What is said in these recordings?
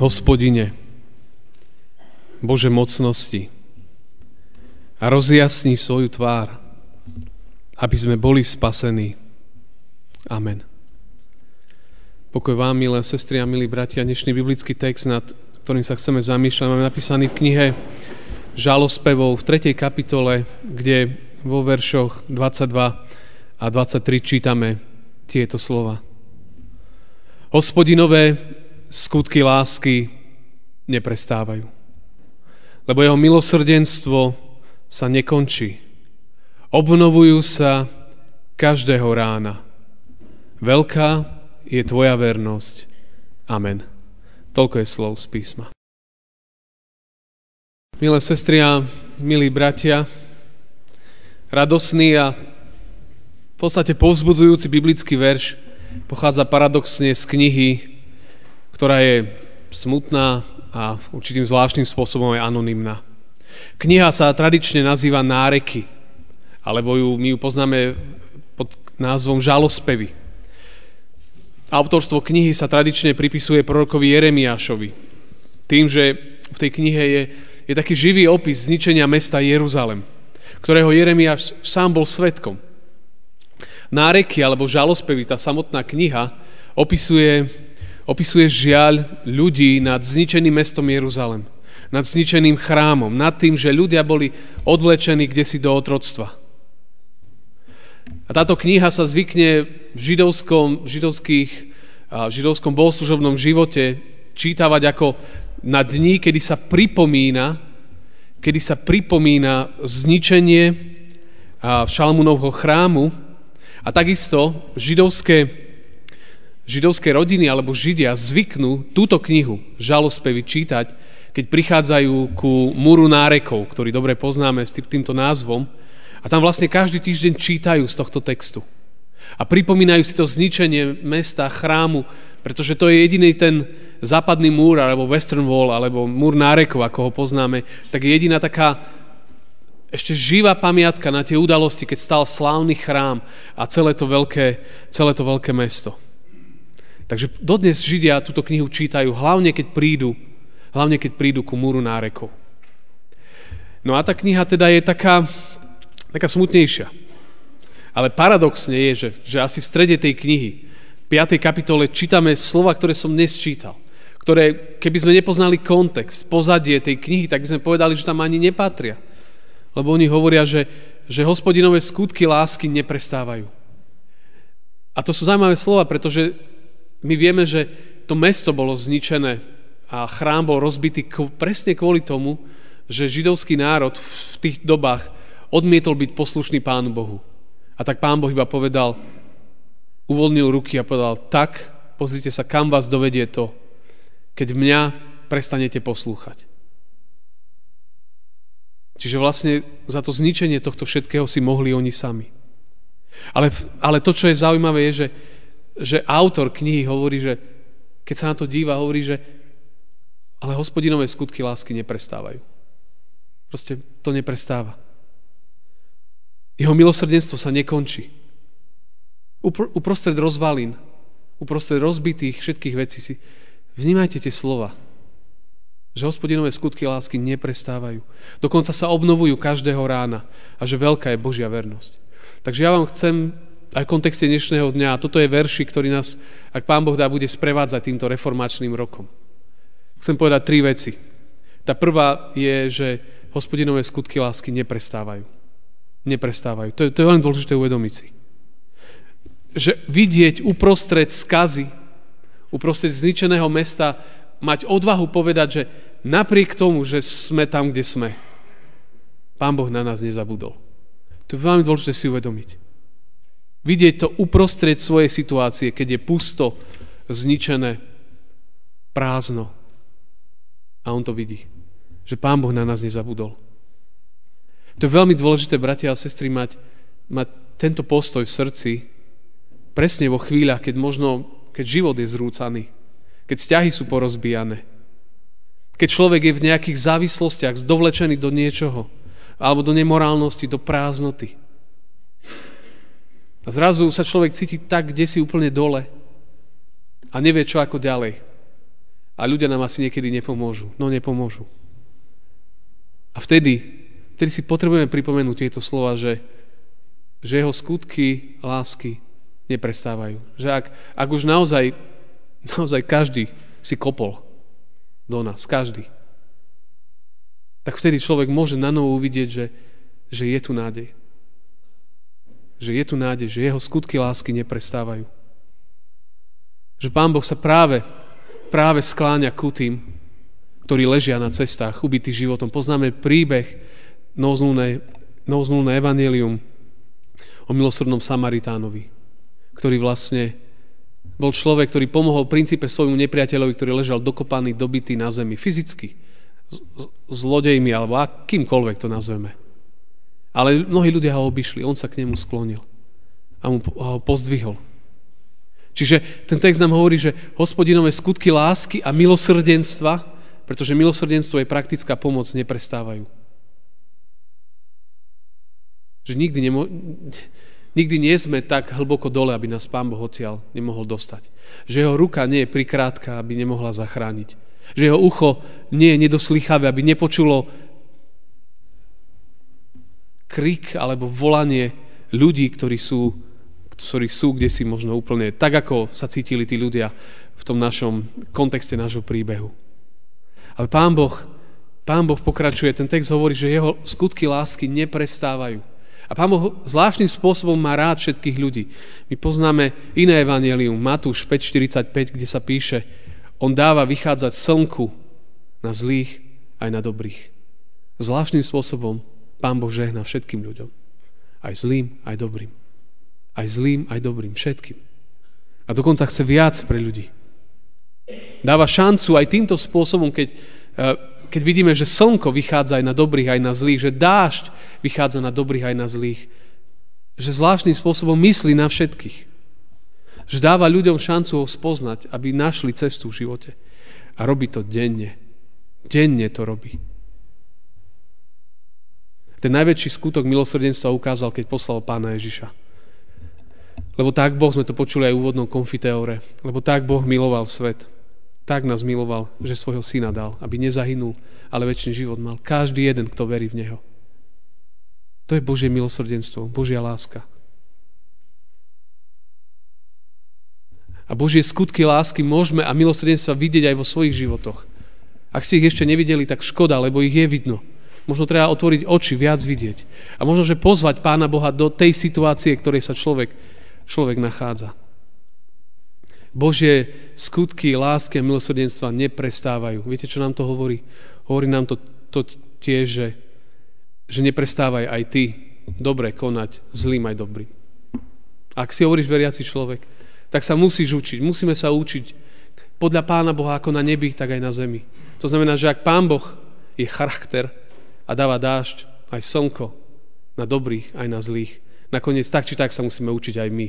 hospodine, Bože mocnosti a rozjasni svoju tvár, aby sme boli spasení. Amen. Pokoj vám, milé sestry a milí bratia, dnešný biblický text, nad ktorým sa chceme zamýšľať, máme napísaný v knihe Žalospevov v 3. kapitole, kde vo veršoch 22 a 23 čítame tieto slova. Hospodinové skutky lásky neprestávajú. Lebo jeho milosrdenstvo sa nekončí. Obnovujú sa každého rána. Veľká je tvoja vernosť. Amen. Toľko je slov z písma. Milé sestry a milí bratia, radosný a v podstate povzbudzujúci biblický verš pochádza paradoxne z knihy, ktorá je smutná a určitým zvláštnym spôsobom je anonymná. Kniha sa tradične nazýva Náreky, alebo ju, my ju poznáme pod názvom Žalospevy. Autorstvo knihy sa tradične pripisuje prorokovi Jeremiášovi. Tým, že v tej knihe je, je taký živý opis zničenia mesta Jeruzalem, ktorého Jeremiáš sám bol svetkom. Náreky alebo žalospevy, tá samotná kniha, opisuje, opisuje žiaľ ľudí nad zničeným mestom Jeruzalem, nad zničeným chrámom, nad tým, že ľudia boli odvlečení kde do otroctva. A táto kniha sa zvykne v židovskom, židovských, židovskom bohoslužobnom živote čítavať ako na dní, kedy sa pripomína, kedy sa pripomína zničenie Šalmunovho chrámu, a takisto židovské, židovské rodiny alebo židia zvyknú túto knihu žalospevy čítať, keď prichádzajú ku múru nárekov, ktorý dobre poznáme s týmto názvom. A tam vlastne každý týždeň čítajú z tohto textu. A pripomínajú si to zničenie mesta, chrámu, pretože to je jediný ten západný múr, alebo Western Wall, alebo múr nárekov, ako ho poznáme, tak je jediná taká ešte živá pamiatka na tie udalosti, keď stal slávny chrám a celé to veľké, celé to veľké mesto. Takže dodnes Židia túto knihu čítajú, hlavne keď prídu, hlavne keď prídu ku múru nárekov. No a tá kniha teda je taká, taká smutnejšia. Ale paradoxne je, že, že asi v strede tej knihy, v 5. kapitole, čítame slova, ktoré som dnes čítal. Ktoré, keby sme nepoznali kontext, pozadie tej knihy, tak by sme povedali, že tam ani nepatria. Lebo oni hovoria, že, že hospodinové skutky lásky neprestávajú. A to sú zaujímavé slova, pretože my vieme, že to mesto bolo zničené a chrám bol rozbitý presne kvôli tomu, že židovský národ v tých dobách odmietol byť poslušný Pánu Bohu. A tak Pán Boh iba povedal, uvoľnil ruky a povedal, tak, pozrite sa, kam vás dovedie to, keď mňa prestanete poslúchať. Čiže vlastne za to zničenie tohto všetkého si mohli oni sami. Ale, ale to, čo je zaujímavé, je, že, že autor knihy hovorí, že keď sa na to díva, hovorí, že ale hospodinové skutky lásky neprestávajú. Proste to neprestáva. Jeho milosrdenstvo sa nekončí. Upr- uprostred rozvalín, uprostred rozbitých všetkých vecí si vnímajte tie slova. Že hospodinové skutky lásky neprestávajú. Dokonca sa obnovujú každého rána a že veľká je Božia vernosť. Takže ja vám chcem aj v kontexte dnešného dňa, a toto je verši, ktorý nás, ak Pán Boh dá, bude sprevádzať týmto reformačným rokom. Chcem povedať tri veci. Tá prvá je, že hospodinové skutky lásky neprestávajú. Neprestávajú. To je, to je len dôležité uvedomiť si. Že vidieť uprostred skazy, uprostred zničeného mesta mať odvahu povedať, že napriek tomu, že sme tam, kde sme, Pán Boh na nás nezabudol. To je veľmi dôležité si uvedomiť. Vidieť to uprostred svojej situácie, keď je pusto, zničené. prázdno. A on to vidí, že Pán Boh na nás nezabudol. To je veľmi dôležité, bratia a sestry, mať, mať tento postoj v srdci presne vo chvíľach, keď možno, keď život je zrúcaný, keď vzťahy sú porozbijané, keď človek je v nejakých závislostiach zdovlečený do niečoho, alebo do nemorálnosti, do prázdnoty. Zrazu sa človek cíti tak, kde si úplne dole a nevie, čo ako ďalej. A ľudia nám asi niekedy nepomôžu. No nepomôžu. A vtedy, vtedy si potrebujeme pripomenúť tieto slova, že, že jeho skutky lásky neprestávajú. Že ak, ak už naozaj, naozaj každý si kopol do nás, každý, tak vtedy človek môže na novo uvidieť, že, že je tu nádej. Že je tu nádej, že jeho skutky lásky neprestávajú. Že Pán Boh sa práve, práve skláňa ku tým, ktorí ležia na cestách, ubitý životom. Poznáme príbeh novozlúne evanelium o milosrdnom Samaritánovi, ktorý vlastne bol človek, ktorý pomohol princípe svojmu nepriateľovi, ktorý ležal dokopaný, dobitý na zemi fyzicky zlodejmi, alebo akýmkoľvek to nazveme. Ale mnohí ľudia ho obišli, on sa k nemu sklonil a mu ho pozdvihol. Čiže ten text nám hovorí, že hospodinové skutky lásky a milosrdenstva, pretože milosrdenstvo je praktická pomoc, neprestávajú. Že nikdy, nemo, nikdy nie sme tak hlboko dole, aby nás Pán Boh odtiaľ nemohol dostať. Že jeho ruka nie je prikrátka, aby nemohla zachrániť že jeho ucho nie je nedoslychavé, aby nepočulo krik alebo volanie ľudí, ktorí sú, ktorí sú kde si možno úplne tak, ako sa cítili tí ľudia v tom našom kontexte nášho príbehu. Ale Pán Boh, Pán Boh pokračuje, ten text hovorí, že jeho skutky lásky neprestávajú. A Pán Boh zvláštnym spôsobom má rád všetkých ľudí. My poznáme iné evangelium, Matúš 5.45, kde sa píše, on dáva vychádzať slnku na zlých aj na dobrých. Zvláštnym spôsobom Pán Boh žehná všetkým ľuďom. Aj zlým, aj dobrým. Aj zlým, aj dobrým. Všetkým. A dokonca chce viac pre ľudí. Dáva šancu aj týmto spôsobom, keď, eh, keď vidíme, že slnko vychádza aj na dobrých, aj na zlých, že dážď vychádza na dobrých, aj na zlých, že zvláštnym spôsobom myslí na všetkých že dáva ľuďom šancu ho spoznať, aby našli cestu v živote. A robí to denne. Denne to robí. Ten najväčší skutok milosrdenstva ukázal, keď poslal pána Ježiša. Lebo tak Boh, sme to počuli aj v úvodnom konfiteore, lebo tak Boh miloval svet. Tak nás miloval, že svojho syna dal, aby nezahynul, ale väčší život mal. Každý jeden, kto verí v Neho. To je Božie milosrdenstvo, Božia láska. A Božie skutky lásky môžeme a milosrdenstva vidieť aj vo svojich životoch. Ak ste ich ešte nevideli, tak škoda, lebo ich je vidno. Možno treba otvoriť oči, viac vidieť. A možno, že pozvať Pána Boha do tej situácie, ktorej sa človek, človek nachádza. Božie skutky, lásky a milosrdenstva neprestávajú. Viete, čo nám to hovorí? Hovorí nám to, to tiež, že, že neprestávaj aj ty dobre konať, zlým aj dobrým. Ak si hovoríš veriaci človek, tak sa musíš učiť. Musíme sa učiť podľa Pána Boha ako na nebi, tak aj na zemi. To znamená, že ak Pán Boh je charakter a dáva dážď aj slnko na dobrých, aj na zlých, nakoniec tak či tak sa musíme učiť aj my.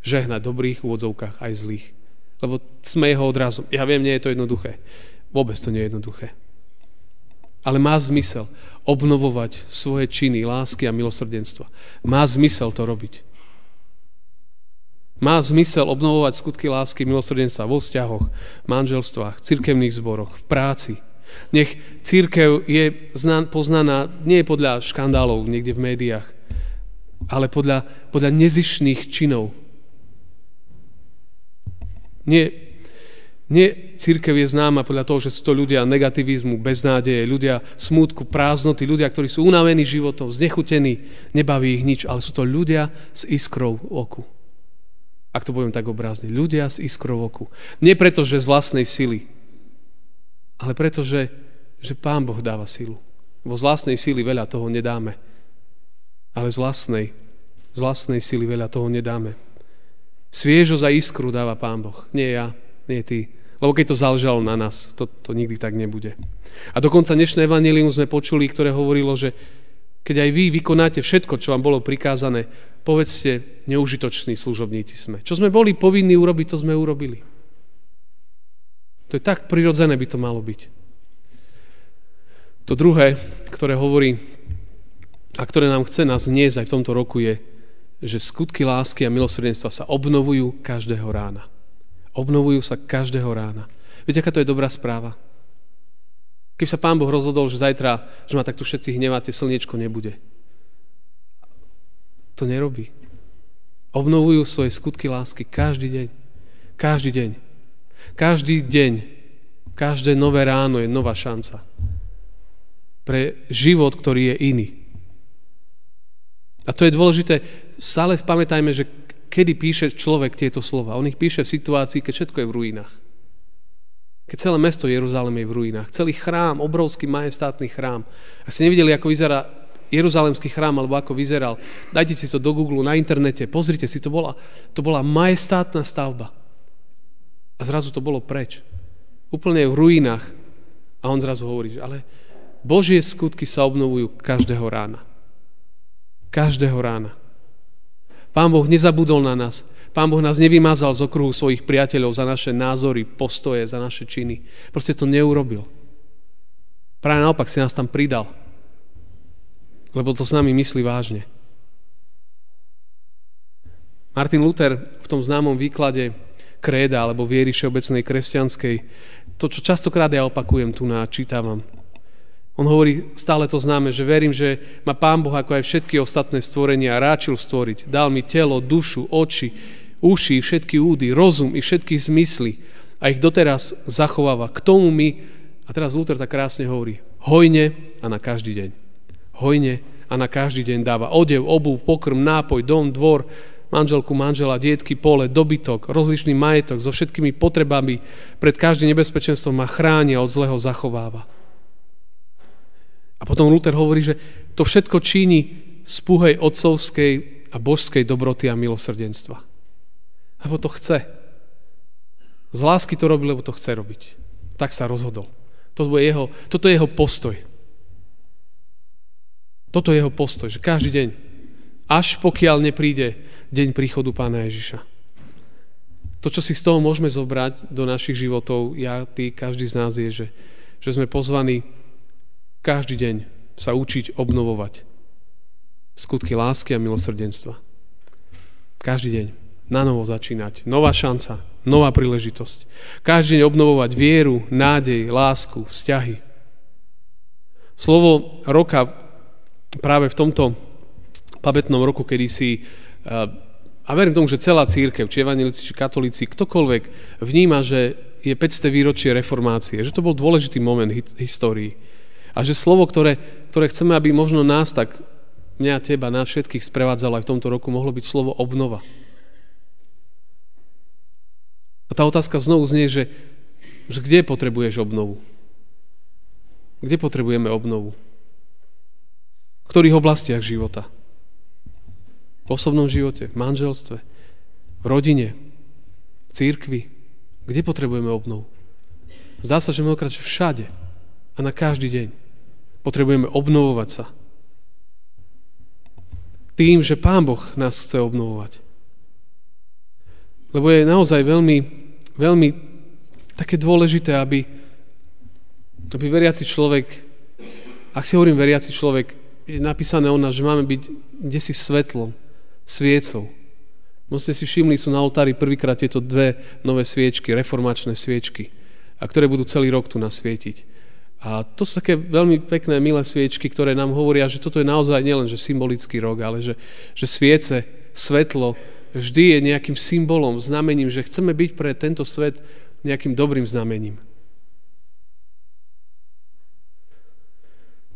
Žehnať dobrých v úvodzovkách aj zlých. Lebo sme jeho odrazom. Ja viem, nie je to jednoduché. Vôbec to nie je jednoduché. Ale má zmysel obnovovať svoje činy, lásky a milosrdenstva. Má zmysel to robiť. Má zmysel obnovovať skutky lásky, milosrdenstva vo vzťahoch, manželstvách, cirkevných zboroch, v práci. Nech církev je poznaná nie podľa škandálov niekde v médiách, ale podľa, podľa nezišných činov. Nie, nie církev je známa podľa toho, že sú to ľudia negativizmu, beznádeje, ľudia smútku, prázdnoty, ľudia, ktorí sú unavení životom, znechutení, nebaví ich nič, ale sú to ľudia s iskrou v oku ak to poviem tak obrazne. Ľudia z iskrou oku. Nie preto, že z vlastnej sily, ale preto, že, že Pán Boh dáva silu. Vo z vlastnej sily veľa toho nedáme. Ale z vlastnej, z vlastnej sily veľa toho nedáme. Sviežo za iskru dáva Pán Boh. Nie ja, nie ty. Lebo keď to záležalo na nás, to, to nikdy tak nebude. A dokonca dnešné evanelium sme počuli, ktoré hovorilo, že keď aj vy vykonáte všetko, čo vám bolo prikázané, povedzte, neužitoční služobníci sme. Čo sme boli povinní urobiť, to sme urobili. To je tak prirodzené by to malo byť. To druhé, ktoré hovorí a ktoré nám chce nás zniesť aj v tomto roku je, že skutky lásky a milosrdenstva sa obnovujú každého rána. Obnovujú sa každého rána. Viete, aká to je dobrá správa? Keď sa Pán Boh rozhodol, že zajtra, že ma takto všetci hneváte, slniečko nebude. To nerobí. Obnovujú svoje skutky lásky každý deň. Každý deň. Každý deň. Každé nové ráno je nová šanca. Pre život, ktorý je iný. A to je dôležité. Stále pamätajme, že kedy píše človek tieto slova. On ich píše v situácii, keď všetko je v ruinách. Keď celé mesto Jeruzalém je v ruinách. Celý chrám, obrovský majestátny chrám. A ste nevideli, ako vyzerá Jeruzalemský chrám, alebo ako vyzeral. Dajte si to do Google, na internete, pozrite si, to bola, to bola majestátna stavba. A zrazu to bolo preč. Úplne v ruinách. A on zrazu hovorí, že ale Božie skutky sa obnovujú každého rána. Každého rána. Pán Boh nezabudol na nás. Pán Boh nás nevymazal z okruhu svojich priateľov za naše názory, postoje, za naše činy. Proste to neurobil. Práve naopak si nás tam pridal. Lebo to s nami myslí vážne. Martin Luther v tom známom výklade kréda alebo viery všeobecnej kresťanskej, to, čo častokrát ja opakujem tu na čítavam, on hovorí, stále to známe, že verím, že ma Pán Boh, ako aj všetky ostatné stvorenia, ráčil stvoriť. Dal mi telo, dušu, oči, uši, všetky údy, rozum i všetky zmysly a ich doteraz zachováva. K tomu mi, a teraz Luther tak krásne hovorí, hojne a na každý deň. Hojne a na každý deň dáva odev, obuv, pokrm, nápoj, dom, dvor, manželku, manžela, dietky, pole, dobytok, rozličný majetok so všetkými potrebami pred každým nebezpečenstvom ma chráni a od zlého zachováva. A potom Luther hovorí, že to všetko číni z puhej otcovskej a božskej dobroty a milosrdenstva. Lebo to chce. Z lásky to robí, lebo to chce robiť. Tak sa rozhodol. Toto je jeho, toto je jeho postoj. Toto je jeho postoj, že každý deň, až pokiaľ nepríde deň príchodu Pána Ježiša. To, čo si z toho môžeme zobrať do našich životov, ja, ty, každý z nás je, že, že sme pozvaní každý deň sa učiť obnovovať skutky lásky a milosrdenstva. Každý deň na novo začínať. Nová šanca, nová príležitosť. Každý deň obnovovať vieru, nádej, lásku, vzťahy. Slovo roka práve v tomto pamätnom roku, kedy si a verím tomu, že celá církev, či evanelici, či katolíci, ktokoľvek vníma, že je 500 výročie reformácie, že to bol dôležitý moment histórii. A že slovo, ktoré, ktoré chceme, aby možno nás tak, mňa, teba, nás všetkých sprevádzalo aj v tomto roku, mohlo byť slovo obnova. A tá otázka znovu znie, že, že kde potrebuješ obnovu? Kde potrebujeme obnovu? V ktorých oblastiach života? V osobnom živote, v manželstve, v rodine, v církvi? Kde potrebujeme obnovu? Zdá sa, že mnohokrát všade a na každý deň. Potrebujeme obnovovať sa. Tým, že Pán Boh nás chce obnovovať. Lebo je naozaj veľmi, veľmi také dôležité, aby, aby veriaci človek, ak si hovorím veriaci človek, je napísané o nás, že máme byť kde si svetlom, sviecou. Možno ste si všimli, sú na oltári prvýkrát tieto dve nové sviečky, reformačné sviečky, a ktoré budú celý rok tu nasvietiť. A to sú také veľmi pekné, milé sviečky, ktoré nám hovoria, že toto je naozaj nielen že symbolický rok, ale že, že sviece, svetlo vždy je nejakým symbolom, znamením, že chceme byť pre tento svet nejakým dobrým znamením.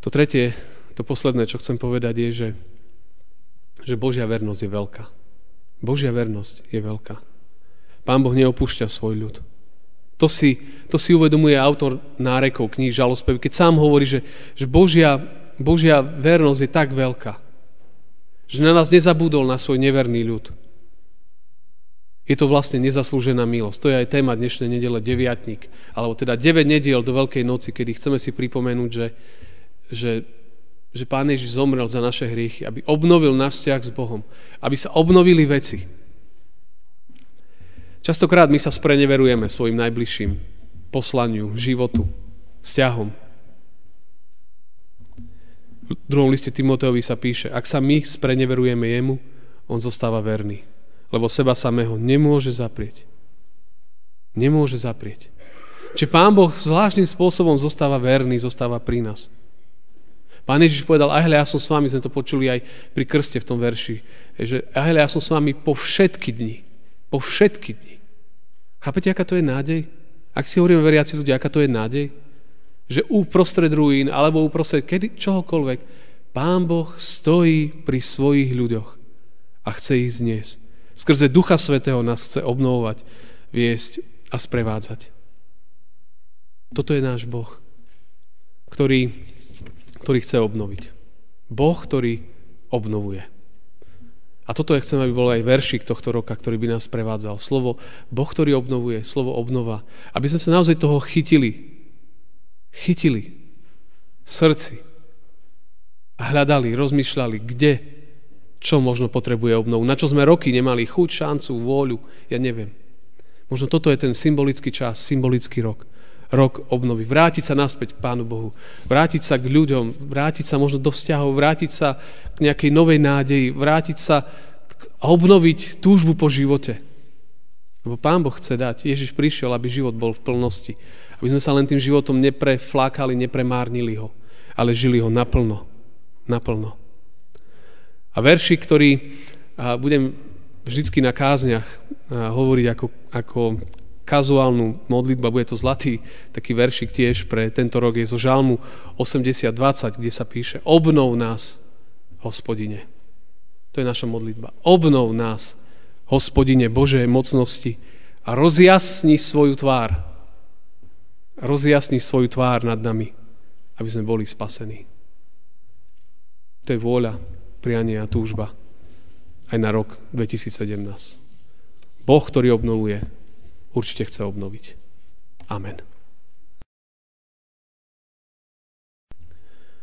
To tretie, to posledné, čo chcem povedať, je, že, že Božia vernosť je veľká. Božia vernosť je veľká. Pán Boh neopúšťa svoj ľud. To si, to si uvedomuje autor nárekov kníh Žalospev, keď sám hovorí, že, že Božia, Božia vernosť je tak veľká, že na nás nezabudol na svoj neverný ľud. Je to vlastne nezaslúžená milosť. To je aj téma dnešnej nedele deviatník, alebo teda 9 nediel do Veľkej noci, kedy chceme si pripomenúť, že, že, že Pán Ježiš zomrel za naše hriechy, aby obnovil náš vzťah s Bohom, aby sa obnovili veci. Častokrát my sa spreneverujeme svojim najbližším poslaniu, životu, vzťahom. V druhom liste Timoteovi sa píše, ak sa my spreneverujeme jemu, on zostáva verný lebo seba samého nemôže zaprieť. Nemôže zaprieť. Čiže Pán Boh zvláštnym spôsobom zostáva verný, zostáva pri nás. Pán Ježiš povedal, aj ja som s vami, sme to počuli aj pri krste v tom verši, že aj ja som s vami po všetky dni. Po všetky dni. Chápete, aká to je nádej? Ak si hovoríme veriaci ľudia, aká to je nádej? Že uprostred ruín, alebo uprostred kedy, čohokoľvek, Pán Boh stojí pri svojich ľuďoch a chce ich zniesť. Skrze Ducha Svetého nás chce obnovovať, viesť a sprevádzať. Toto je náš Boh, ktorý, ktorý chce obnoviť. Boh, ktorý obnovuje. A toto ja chcem, aby bol aj veršik tohto roka, ktorý by nás prevádzal. Slovo Boh, ktorý obnovuje, slovo obnova. Aby sme sa naozaj toho chytili. Chytili srdci. A hľadali, rozmýšľali, kde čo možno potrebuje obnovu, na čo sme roky nemali chuť, šancu, vôľu, ja neviem. Možno toto je ten symbolický čas, symbolický rok. Rok obnovy. Vrátiť sa naspäť k Pánu Bohu. Vrátiť sa k ľuďom. Vrátiť sa možno do vzťahov. Vrátiť sa k nejakej novej nádeji. Vrátiť sa a obnoviť túžbu po živote. Lebo Pán Boh chce dať. Ježiš prišiel, aby život bol v plnosti. Aby sme sa len tým životom nepreflákali, nepremárnili ho, ale žili ho naplno. Naplno. A verši, ktorý budem vždycky na kázniach hovoriť ako, ako kazuálnu modlitbu, bude to zlatý taký veršik tiež pre tento rok, je zo Žalmu 80.20, kde sa píše Obnov nás, hospodine. To je naša modlitba. Obnov nás, hospodine Božej mocnosti a rozjasni svoju tvár. Rozjasni svoju tvár nad nami, aby sme boli spasení. To je vôľa prianie a túžba aj na rok 2017. Boh, ktorý obnovuje, určite chce obnoviť. Amen.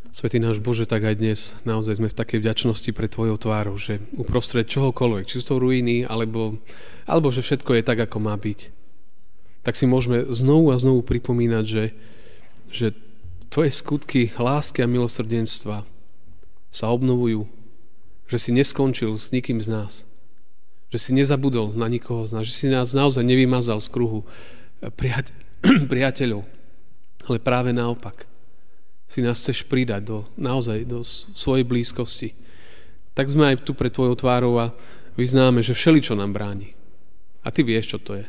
Svetý náš Bože, tak aj dnes naozaj sme v takej vďačnosti pre Tvojou tvárou, že uprostred čohokoľvek, či sú to ruiny, alebo, alebo že všetko je tak, ako má byť, tak si môžeme znovu a znovu pripomínať, že, že Tvoje skutky lásky a milosrdenstva sa obnovujú že si neskončil s nikým z nás. Že si nezabudol na nikoho z nás. Že si nás naozaj nevymazal z kruhu eh, priateľov. Ale práve naopak. Si nás chceš pridať do, naozaj do svojej blízkosti. Tak sme aj tu pre tvojou tvárou a vyznáme, že všeli, čo nám bráni. A ty vieš, čo to je.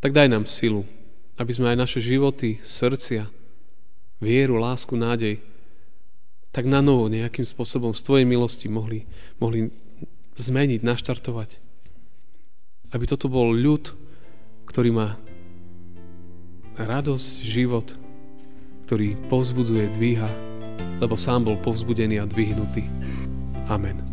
Tak daj nám silu, aby sme aj naše životy, srdcia, vieru, lásku, nádej tak na novo nejakým spôsobom z Tvojej milosti mohli, mohli zmeniť, naštartovať. Aby toto bol ľud, ktorý má radosť, život, ktorý povzbudzuje, dvíha, lebo sám bol povzbudený a dvihnutý. Amen.